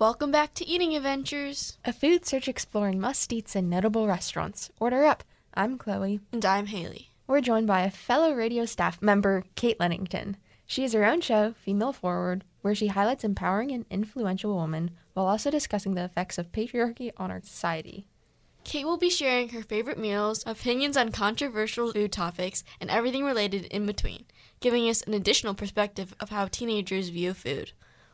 Welcome back to Eating Adventures. A food search exploring must eats and notable restaurants. Order up. I'm Chloe. And I'm Haley. We're joined by a fellow radio staff member, Kate Lenington. She has her own show, Female Forward, where she highlights empowering and influential women while also discussing the effects of patriarchy on our society. Kate will be sharing her favorite meals, opinions on controversial food topics, and everything related in between, giving us an additional perspective of how teenagers view food.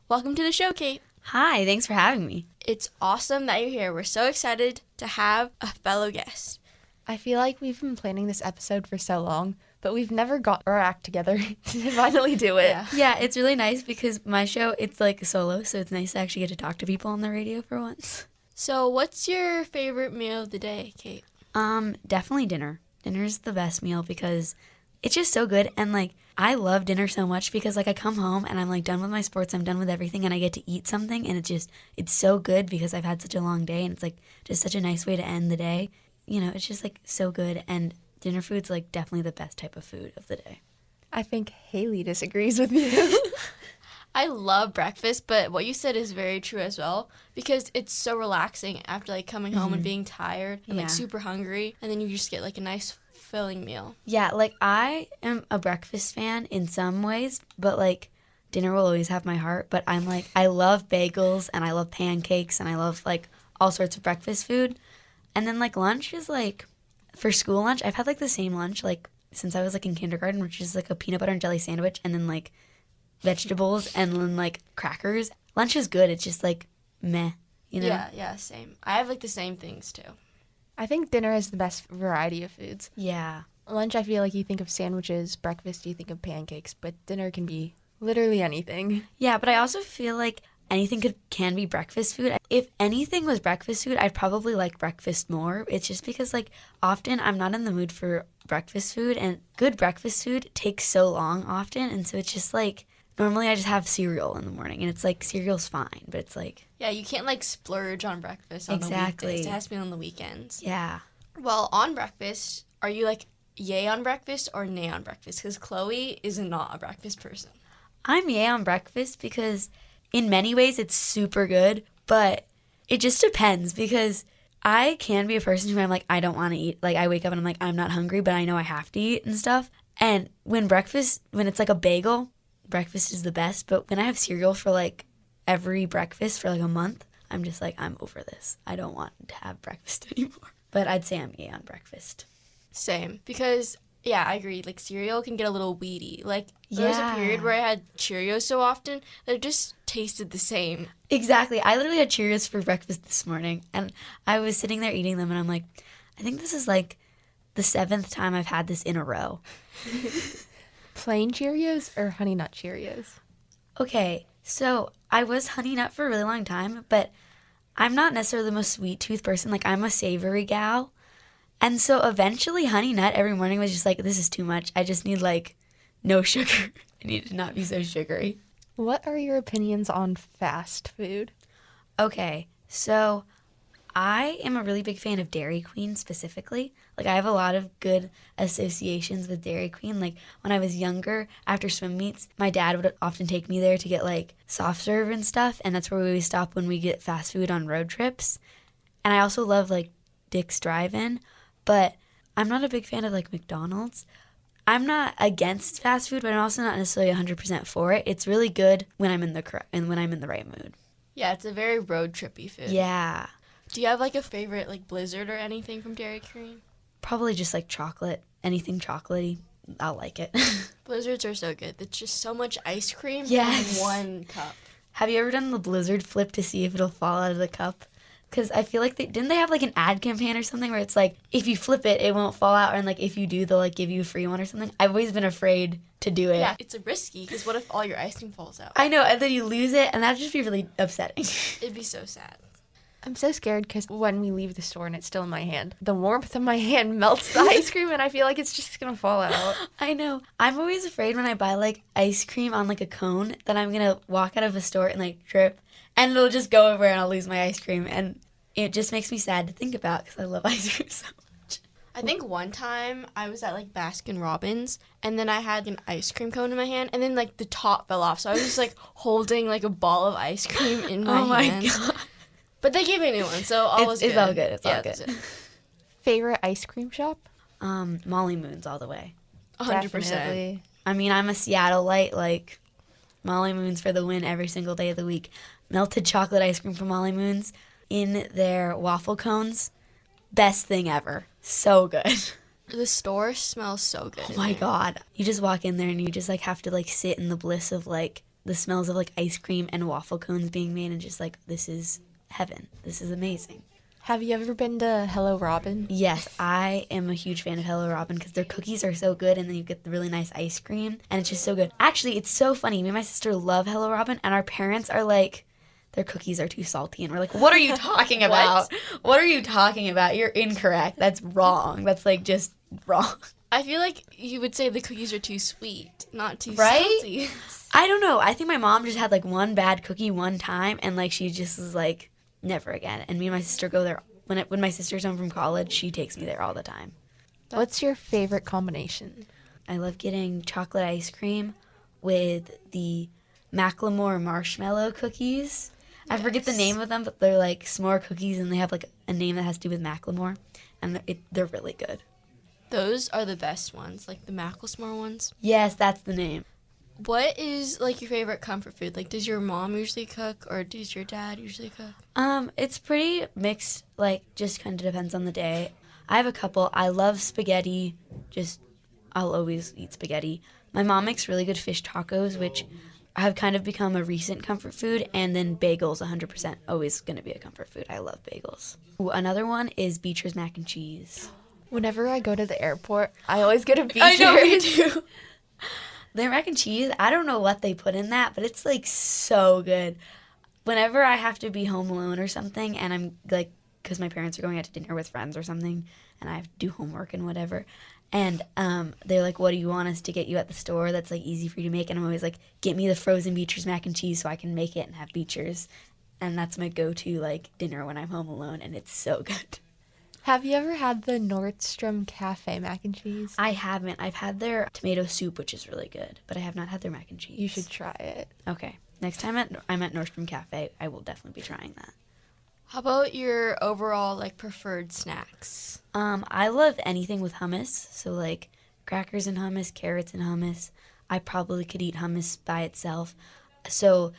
Welcome to the show, Kate. Hi, thanks for having me. It's awesome that you're here. We're so excited to have a fellow guest. I feel like we've been planning this episode for so long, but we've never got our act together to finally do it. Yeah. Yeah, it's really nice because my show it's like solo, so it's nice to actually get to talk to people on the radio for once. So, what's your favorite meal of the day, Kate? Um, definitely dinner. Dinner's the best meal because it's just so good and like I love dinner so much because like I come home and I'm like done with my sports, I'm done with everything and I get to eat something and it's just it's so good because I've had such a long day and it's like just such a nice way to end the day. You know, it's just like so good and dinner food's like definitely the best type of food of the day. I think Haley disagrees with you. I love breakfast, but what you said is very true as well because it's so relaxing after like coming home and mm-hmm. being tired and like super hungry, and then you just get like a nice filling meal. Yeah, like I am a breakfast fan in some ways, but like dinner will always have my heart. But I'm like, I love bagels and I love pancakes and I love like all sorts of breakfast food. And then like lunch is like, for school lunch, I've had like the same lunch like since I was like in kindergarten, which is like a peanut butter and jelly sandwich and then like vegetables and then like crackers. Lunch is good. It's just like meh, you know? Yeah, yeah, same. I have like the same things too. I think dinner is the best variety of foods. Yeah. Lunch, I feel like you think of sandwiches. Breakfast, you think of pancakes. But dinner can be literally anything. Yeah, but I also feel like anything could can be breakfast food. If anything was breakfast food, I'd probably like breakfast more. It's just because like often I'm not in the mood for breakfast food and good breakfast food takes so long often and so it's just like normally I just have cereal in the morning and it's like cereal's fine, but it's like Yeah, you can't like splurge on breakfast on the Exactly. weekdays. It has to be on the weekends. yeah. Well, on breakfast, are you like yay on breakfast or nay on breakfast? Because Chloe is not a breakfast person. I'm yay on breakfast because in many ways it's super good, but it just depends because I can be a person who I'm like, I don't want to eat. Like, I wake up and I'm like, I'm not hungry, but I know I have to eat and stuff. And when breakfast, when it's like a bagel, breakfast is the best. But when I have cereal for like every breakfast for like a month, I'm just like, I'm over this. I don't want to have breakfast anymore. But I'd say I'm yay on breakfast. Same. Because, yeah, I agree. Like, cereal can get a little weedy. Like, there was a period where I had Cheerios so often that it just tasted the same. Exactly. I literally had Cheerios for breakfast this morning, and I was sitting there eating them, and I'm like, I think this is like the seventh time I've had this in a row. Plain Cheerios or Honey Nut Cheerios? Okay, so I was honey nut for a really long time, but I'm not necessarily the most sweet tooth person. Like, I'm a savory gal. And so eventually, honey nut every morning was just like, this is too much. I just need like no sugar. I need to not be so sugary. What are your opinions on fast food? Okay, so I am a really big fan of Dairy Queen specifically. Like, I have a lot of good associations with Dairy Queen. Like, when I was younger, after swim meets, my dad would often take me there to get like soft serve and stuff. And that's where we stop when we get fast food on road trips. And I also love like Dick's Drive In, but I'm not a big fan of like McDonald's. I'm not against fast food, but I'm also not necessarily 100% for it. It's really good when I'm in the and when I'm in the right mood. Yeah, it's a very road trippy food. Yeah. Do you have like a favorite like Blizzard or anything from Dairy Queen? Probably just like chocolate, anything chocolatey. I'll like it. Blizzards are so good. It's just so much ice cream Yes. in one cup. Have you ever done the blizzard flip to see if it'll fall out of the cup? Because I feel like they didn't they have like an ad campaign or something where it's like if you flip it, it won't fall out, and like if you do, they'll like give you a free one or something. I've always been afraid to do it. Yeah, it's a risky because what if all your ice cream falls out? I know, and then you lose it, and that'd just be really upsetting. It'd be so sad. I'm so scared because when we leave the store and it's still in my hand, the warmth of my hand melts the ice cream and I feel like it's just gonna fall out. I know. I'm always afraid when I buy like ice cream on like a cone that I'm gonna walk out of a store and like trip, and it'll just go over and I'll lose my ice cream, and it just makes me sad to think about because I love ice cream so much. I think one time I was at like Baskin Robbins and then I had an ice cream cone in my hand and then like the top fell off. So I was just like holding like a ball of ice cream in my, oh my hands. god. But they gave me a new one, so all It's- was it's good. all good, it's all good. it. Favorite ice cream shop? Um, Molly Moon's all the way. A hundred percent. Definitely. I mean, I'm a Seattleite. Like, Molly Moon's for the win every single day of the week. Melted chocolate ice cream from Molly Moon's in their waffle cones. Best thing ever. So good. The store smells so good. Oh my there. god. You just walk in there and you just like have to like sit in the bliss of like the smells of like ice cream and waffle cones being made and just like this is heaven. This is amazing. Have you ever been to Hello Robin? Yes, I am a huge fan of Hello Robin because their cookies are so good and then you get the really nice ice cream and it's just so good. Actually, it's so funny. Me and my sister love Hello Robin and our parents are like, their cookies are too salty. And we're like, what are you talking about? what? are you talking about? You're incorrect. That's wrong. That's like just wrong. I feel like you would say the cookies are too sweet, not too Right? salty. I don't know. I think my mom just had like one bad cookie one time and like she just was like, never again. And me and my sister go there. When, it, when my sister's home from college, she takes me there all the time. What's your favorite combination? I love getting chocolate ice cream with the Macklemore marshmallow cookies. I forget the name of them, but they're like s'more cookies, and they have like a name that has to do with Macklemore, and they're, it, they're really good. Those are the best ones, like the Macklemore ones. Yes, that's the name. What is like your favorite comfort food? Like, does your mom usually cook, or does your dad usually cook? Um, it's pretty mixed. Like, just kind of depends on the day. I have a couple. I love spaghetti. Just, I'll always eat spaghetti. My mom makes really good fish tacos, which have kind of become a recent comfort food. And then bagels, 100%, always going to be a comfort food. I love bagels. Ooh, another one is Beecher's mac and cheese. Whenever I go to the airport, I always go to Beecher's. I know you do. Their mac and cheese, I don't know what they put in that, but it's like so good. Whenever I have to be home alone or something, and I'm like, because my parents are going out to dinner with friends or something, and I have to do homework and whatever, and um, they're like, "What do you want us to get you at the store that's like easy for you to make?" And I'm always like, "Get me the frozen Beecher's mac and cheese so I can make it and have Beecher's." And that's my go-to like dinner when I'm home alone, and it's so good. Have you ever had the Nordstrom Cafe mac and cheese? I haven't. I've had their tomato soup, which is really good, but I have not had their mac and cheese. You should try it. Okay. Next time at, I'm at Nordstrom Cafe, I will definitely be trying that. How about your overall like preferred snacks? Um, I love anything with hummus. So like crackers and hummus, carrots and hummus. I probably could eat hummus by itself. So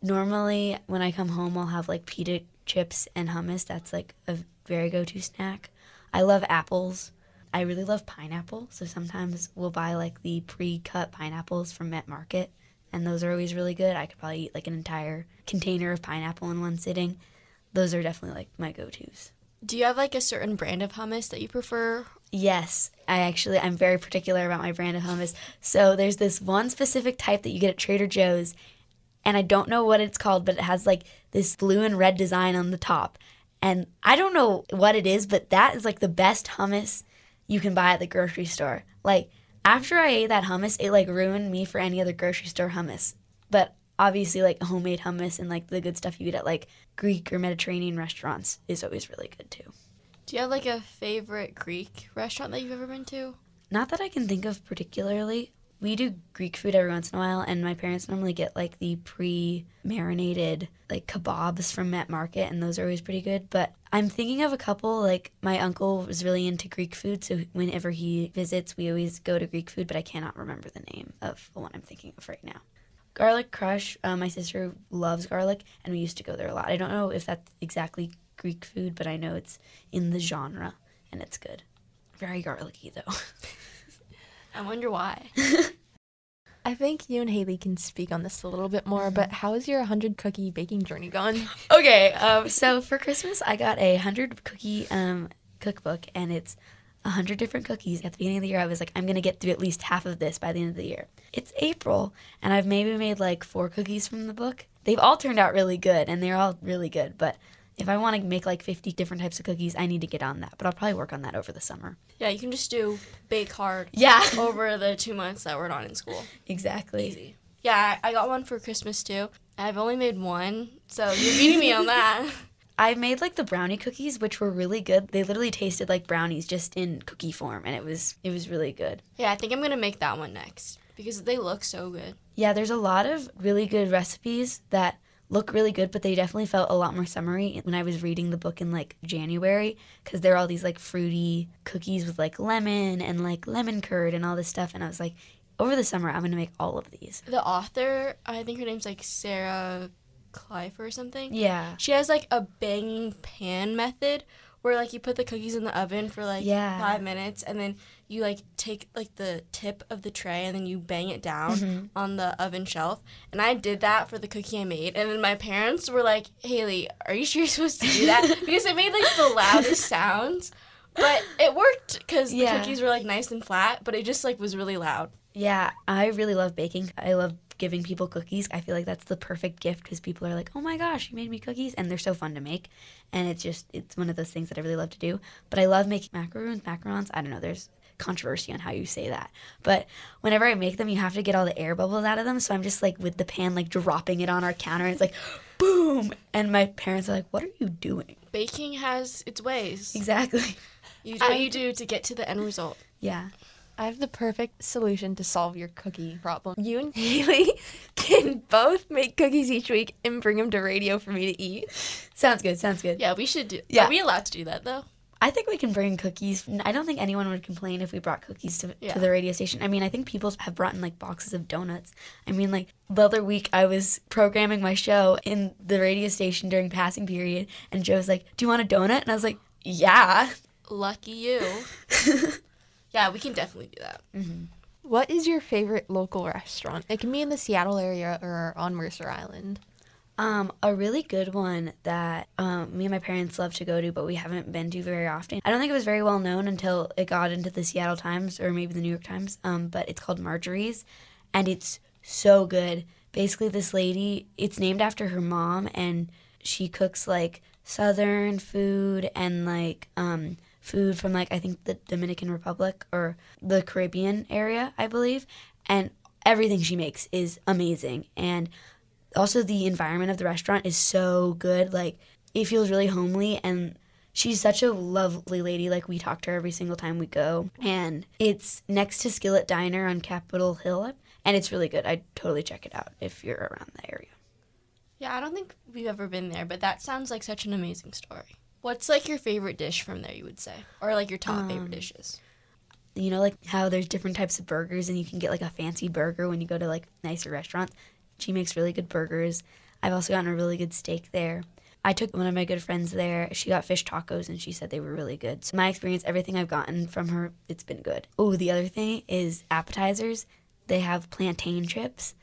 normally when I come home, I'll have like pita chips and hummus. That's like a very go-to snack. I love apples. I really love pineapple. So sometimes we'll buy like the pre-cut pineapples from Met Market, and those are always really good. I could probably eat like an entire container of pineapple in one sitting. Those are definitely like my go-tos. Do you have like a certain brand of hummus that you prefer? Yes, I actually I'm very particular about my brand of hummus. So there's this one specific type that you get at Trader Joe's, and I don't know what it's called, but it has like this blue and red design on the top. And I don't know what it is, but that is like the best hummus you can buy at the grocery store. Like after I ate that hummus, it like ruined me for any other grocery store hummus. But obviously like homemade hummus and like the good stuff you eat at like Greek or Mediterranean restaurants is always really good too. Do you have like a favorite Greek restaurant that you've ever been to? Not that I can think of particularly. We do Greek food every once in a while, and my parents normally get like the pre marinated like kebabs from Met Market, and those are always pretty good. But I'm thinking of a couple. Like, my uncle was really into Greek food, so whenever he visits, we always go to Greek food, but I cannot remember the name of the one I'm thinking of right now. Garlic Crush, uh, my sister loves garlic, and we used to go there a lot. I don't know if that's exactly Greek food, but I know it's in the genre, and it's good. Very garlicky, though. I wonder why. I think you and Haley can speak on this a little bit more, but how is your 100 cookie baking journey going? okay, um, so for Christmas, I got a hundred cookie um, cookbook, and it's a hundred different cookies. At the beginning of the year, I was like, I'm gonna get through at least half of this by the end of the year. It's April, and I've maybe made like four cookies from the book. They've all turned out really good, and they're all really good. But if I want to make like 50 different types of cookies, I need to get on that. But I'll probably work on that over the summer. Yeah, you can just do bake hard Yeah, over the two months that we're not in school. exactly. Easy. Yeah, I I got one for Christmas too. I've only made one, so you're beating me on that. I made like the brownie cookies, which were really good. They literally tasted like brownies just in cookie form, and it was it was really good. Yeah, I think I'm gonna make that one next because they look so good. Yeah, there's a lot of really good recipes that look really good, but they definitely felt a lot more summery when I was reading the book in like January because there are all these like fruity cookies with like lemon and like lemon curd and all this stuff, and I was like, over the summer I'm gonna make all of these. The author, I think her name's like Sarah Clive or something. Yeah. She has like a banging pan method where like you put the cookies in the oven for like Yeah. five minutes and then you like take like the tip of the tray and then you bang it down Mm-hmm. on the oven shelf. And I did that for the cookie I made. And then my parents were like, Haley, are you sure you're supposed to do that? because it made like the loudest sounds. But it worked because Yeah. the cookies were like nice and flat, but it just like was really loud. Yeah, I really love baking. I love giving people cookies. I feel like that's the perfect gift because people are like, "Oh my gosh, you made me cookies," and they're so fun to make. And it's just it's one of those things that I really love to do. But I love making macaroons, macarons. I don't know. There's controversy on how you say that. But whenever I make them, you have to get all the air bubbles out of them. So I'm just like with the pan, like dropping it on our counter. And it's like, boom. And my parents are like, "What are you doing?" Baking has its ways. Exactly. You do what you do to get to the end result. Yeah. I have the perfect solution to solve your cookie problem. You and Haley can both make cookies each week and bring them to radio for me to eat. Sounds good. Sounds good. Yeah, we should do. Yeah. Are we allowed to do that though? I think we can bring cookies. I don't think anyone would complain if we brought cookies to, Yeah. to the radio station. I mean, I think people have brought in like boxes of donuts. I mean, like the other week I was programming my show in the radio station during passing period, and Joe's like, "Do you want a donut?" And I was like, "Yeah." Lucky you. yeah, we can definitely do that. What is your favorite local restaurant? It can be in the Seattle area or on Mercer Island. Um, a really good one that um, me and my parents love to go to, but we haven't been to very often. I don't think it was very well known until it got into the Seattle Times or maybe the New York Times. Um, but it's called Marjorie's, and it's so good. Basically, this lady, it's named after her mom, and she cooks like Southern food and like um, food from like I think the Dominican Republic or the Caribbean area, I believe. And everything she makes is amazing. And also the environment of the restaurant is so good like it feels really homely and she's such a lovely lady like we talk to her every single time we go and it's next to skillet diner on capitol hill and it's really good i'd totally check it out if you're around the area Yeah, I don't think we've ever been there, but that sounds like such an amazing story. What's like your favorite dish from there? You would say, or like your top favorite um, dishes? you know like how there's different types of burgers and you can get like a fancy burger when you go to like nicer restaurants. She makes really good burgers. I've also gotten a really good steak there. I took one of my good friends there. She got fish tacos and she said they were really good. So my experience everything i've gotten from her it's been good. Oh the other thing is appetizers. They have plantain chips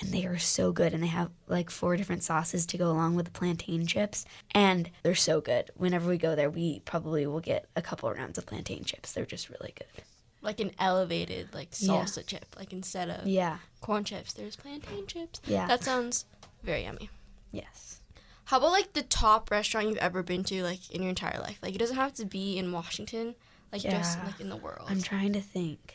and they are so good and they have like four different sauces to go along with the plantain chips and they're so good whenever we go there we probably will get a couple rounds of plantain chips they're just really good Like an elevated like Yeah. salsa chip, like instead of yeah corn chips, there's plantain chips. Yeah. that sounds very yummy. yes How about like the top restaurant you've ever been to, like in your entire life? Like it doesn't have to be in Washington, like just Yeah. like in the world. i'm trying to think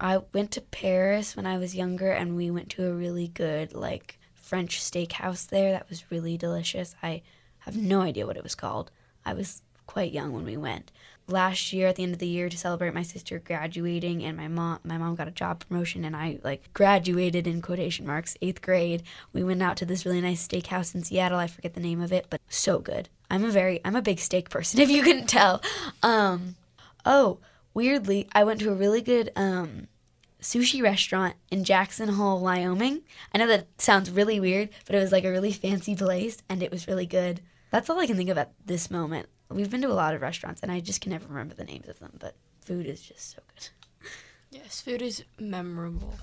i went to paris when i was younger and we went to a really good like french steakhouse there that was really delicious i have no idea what it was called i was quite young when we went last year at the end of the year to celebrate my sister graduating and my mom my mom got a job promotion and I like graduated in quotation marks 8th grade. We went out to this really nice steakhouse in Seattle. I forget the name of it, but so good. I'm a very I'm a big steak person if you couldn't tell. Um oh, weirdly, I went to a really good um sushi restaurant in Jackson Hole, Wyoming. I know that sounds really weird, but it was like a really fancy place and it was really good. That's all I can think of at this moment. We've been to a lot of restaurants and I just can never remember the names of them, but food is just so good. yes, food is memorable.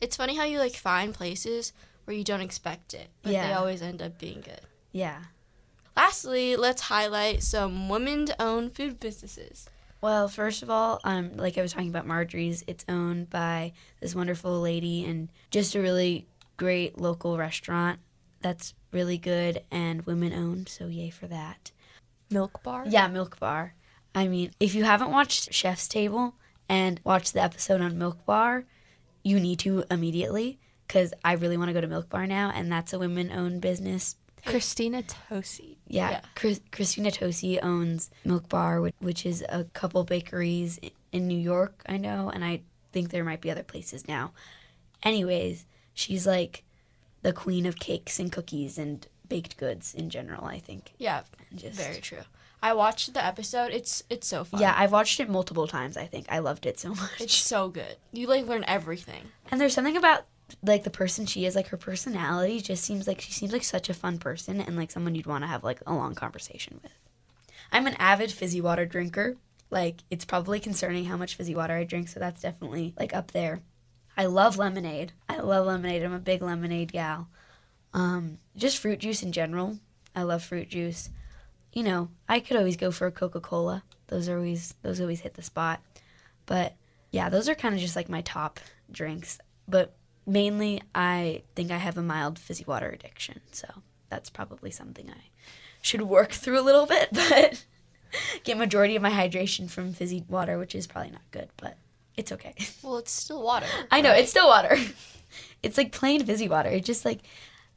It's funny how you like find places where you don't expect it, but they always end up being good. Yeah. Lastly, let's highlight some women-owned food businesses. Well, first of all, um, like I was talking about Marjorie's, it's owned by this wonderful lady and just a really great local restaurant that's really good and women owned, so yay for that. Milk bar? Yeah, Milk Bar. I mean, if you haven't watched Chef's Table and watched the episode on Milk Bar, you need to immediately because I really want to go to Milk Bar now, and that's a women owned business Christina Tosi. Yeah, Yeah. Chris, Christina Tosi owns Milk Bar, which, which is a couple bakeries in New York, I know, and I think there might be other places now. Anyways, she's like the queen of cakes and cookies and baked goods in general, I think. Yeah, Just, very true. I watched the episode. It's it's so fun. Yeah, I've watched it multiple times, I think. I loved it so much. it's so good. You like learn everything. And there's something about like the person she is, like her personality just seems like she seems like such a fun person and like someone you'd want to have like a long conversation with. I'm an avid fizzy water drinker. Like it's probably concerning how much fizzy water I drink, so that's definitely like up there. I love lemonade. I love lemonade. I'm a big lemonade gal. Um, just fruit juice in general. I love fruit juice. You know, I could always go for a Coca-Cola. Those are always those always hit the spot. But yeah, those are kind of just like my top drinks. But mainly, I think I have a mild fizzy water addiction. So that's probably something I should work through a little bit. But get majority of my hydration from fizzy water, which is probably not good, but it's okay. Well, it's still water. I know right? it's still water. it's like plain fizzy water. It just like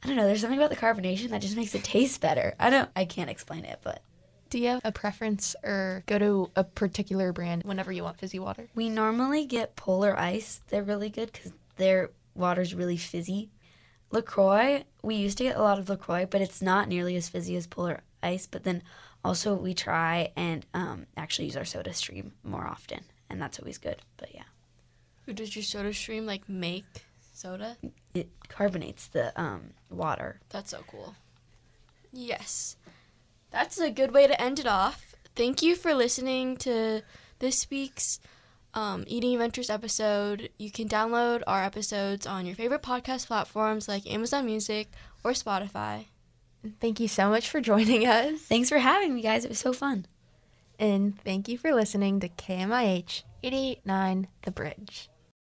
I don't know. There's something about the carbonation that just makes it taste better. I don't. I can't explain it, but Do you have a preference or go to a particular brand whenever you want fizzy water? we normally get Polar Ice. They're really good because their water's really fizzy. Lacroix. We used to get a lot of Lacroix, but it's not nearly as fizzy as Polar Ice. But then also we try and um, actually use our Soda Stream more often, and that's always good. But yeah, Who does your soda stream like make soda? it carbonates the um, water. That's so cool. Yes. That's a good way to end it off. Thank you for listening to this week's um, Eating Adventures episode. You can download our episodes on your favorite podcast platforms like Amazon Music or Spotify. Thank you so much for joining us. Thanks for having me, guys. It was so fun. And thank you for listening to KMIH 889 The Bridge.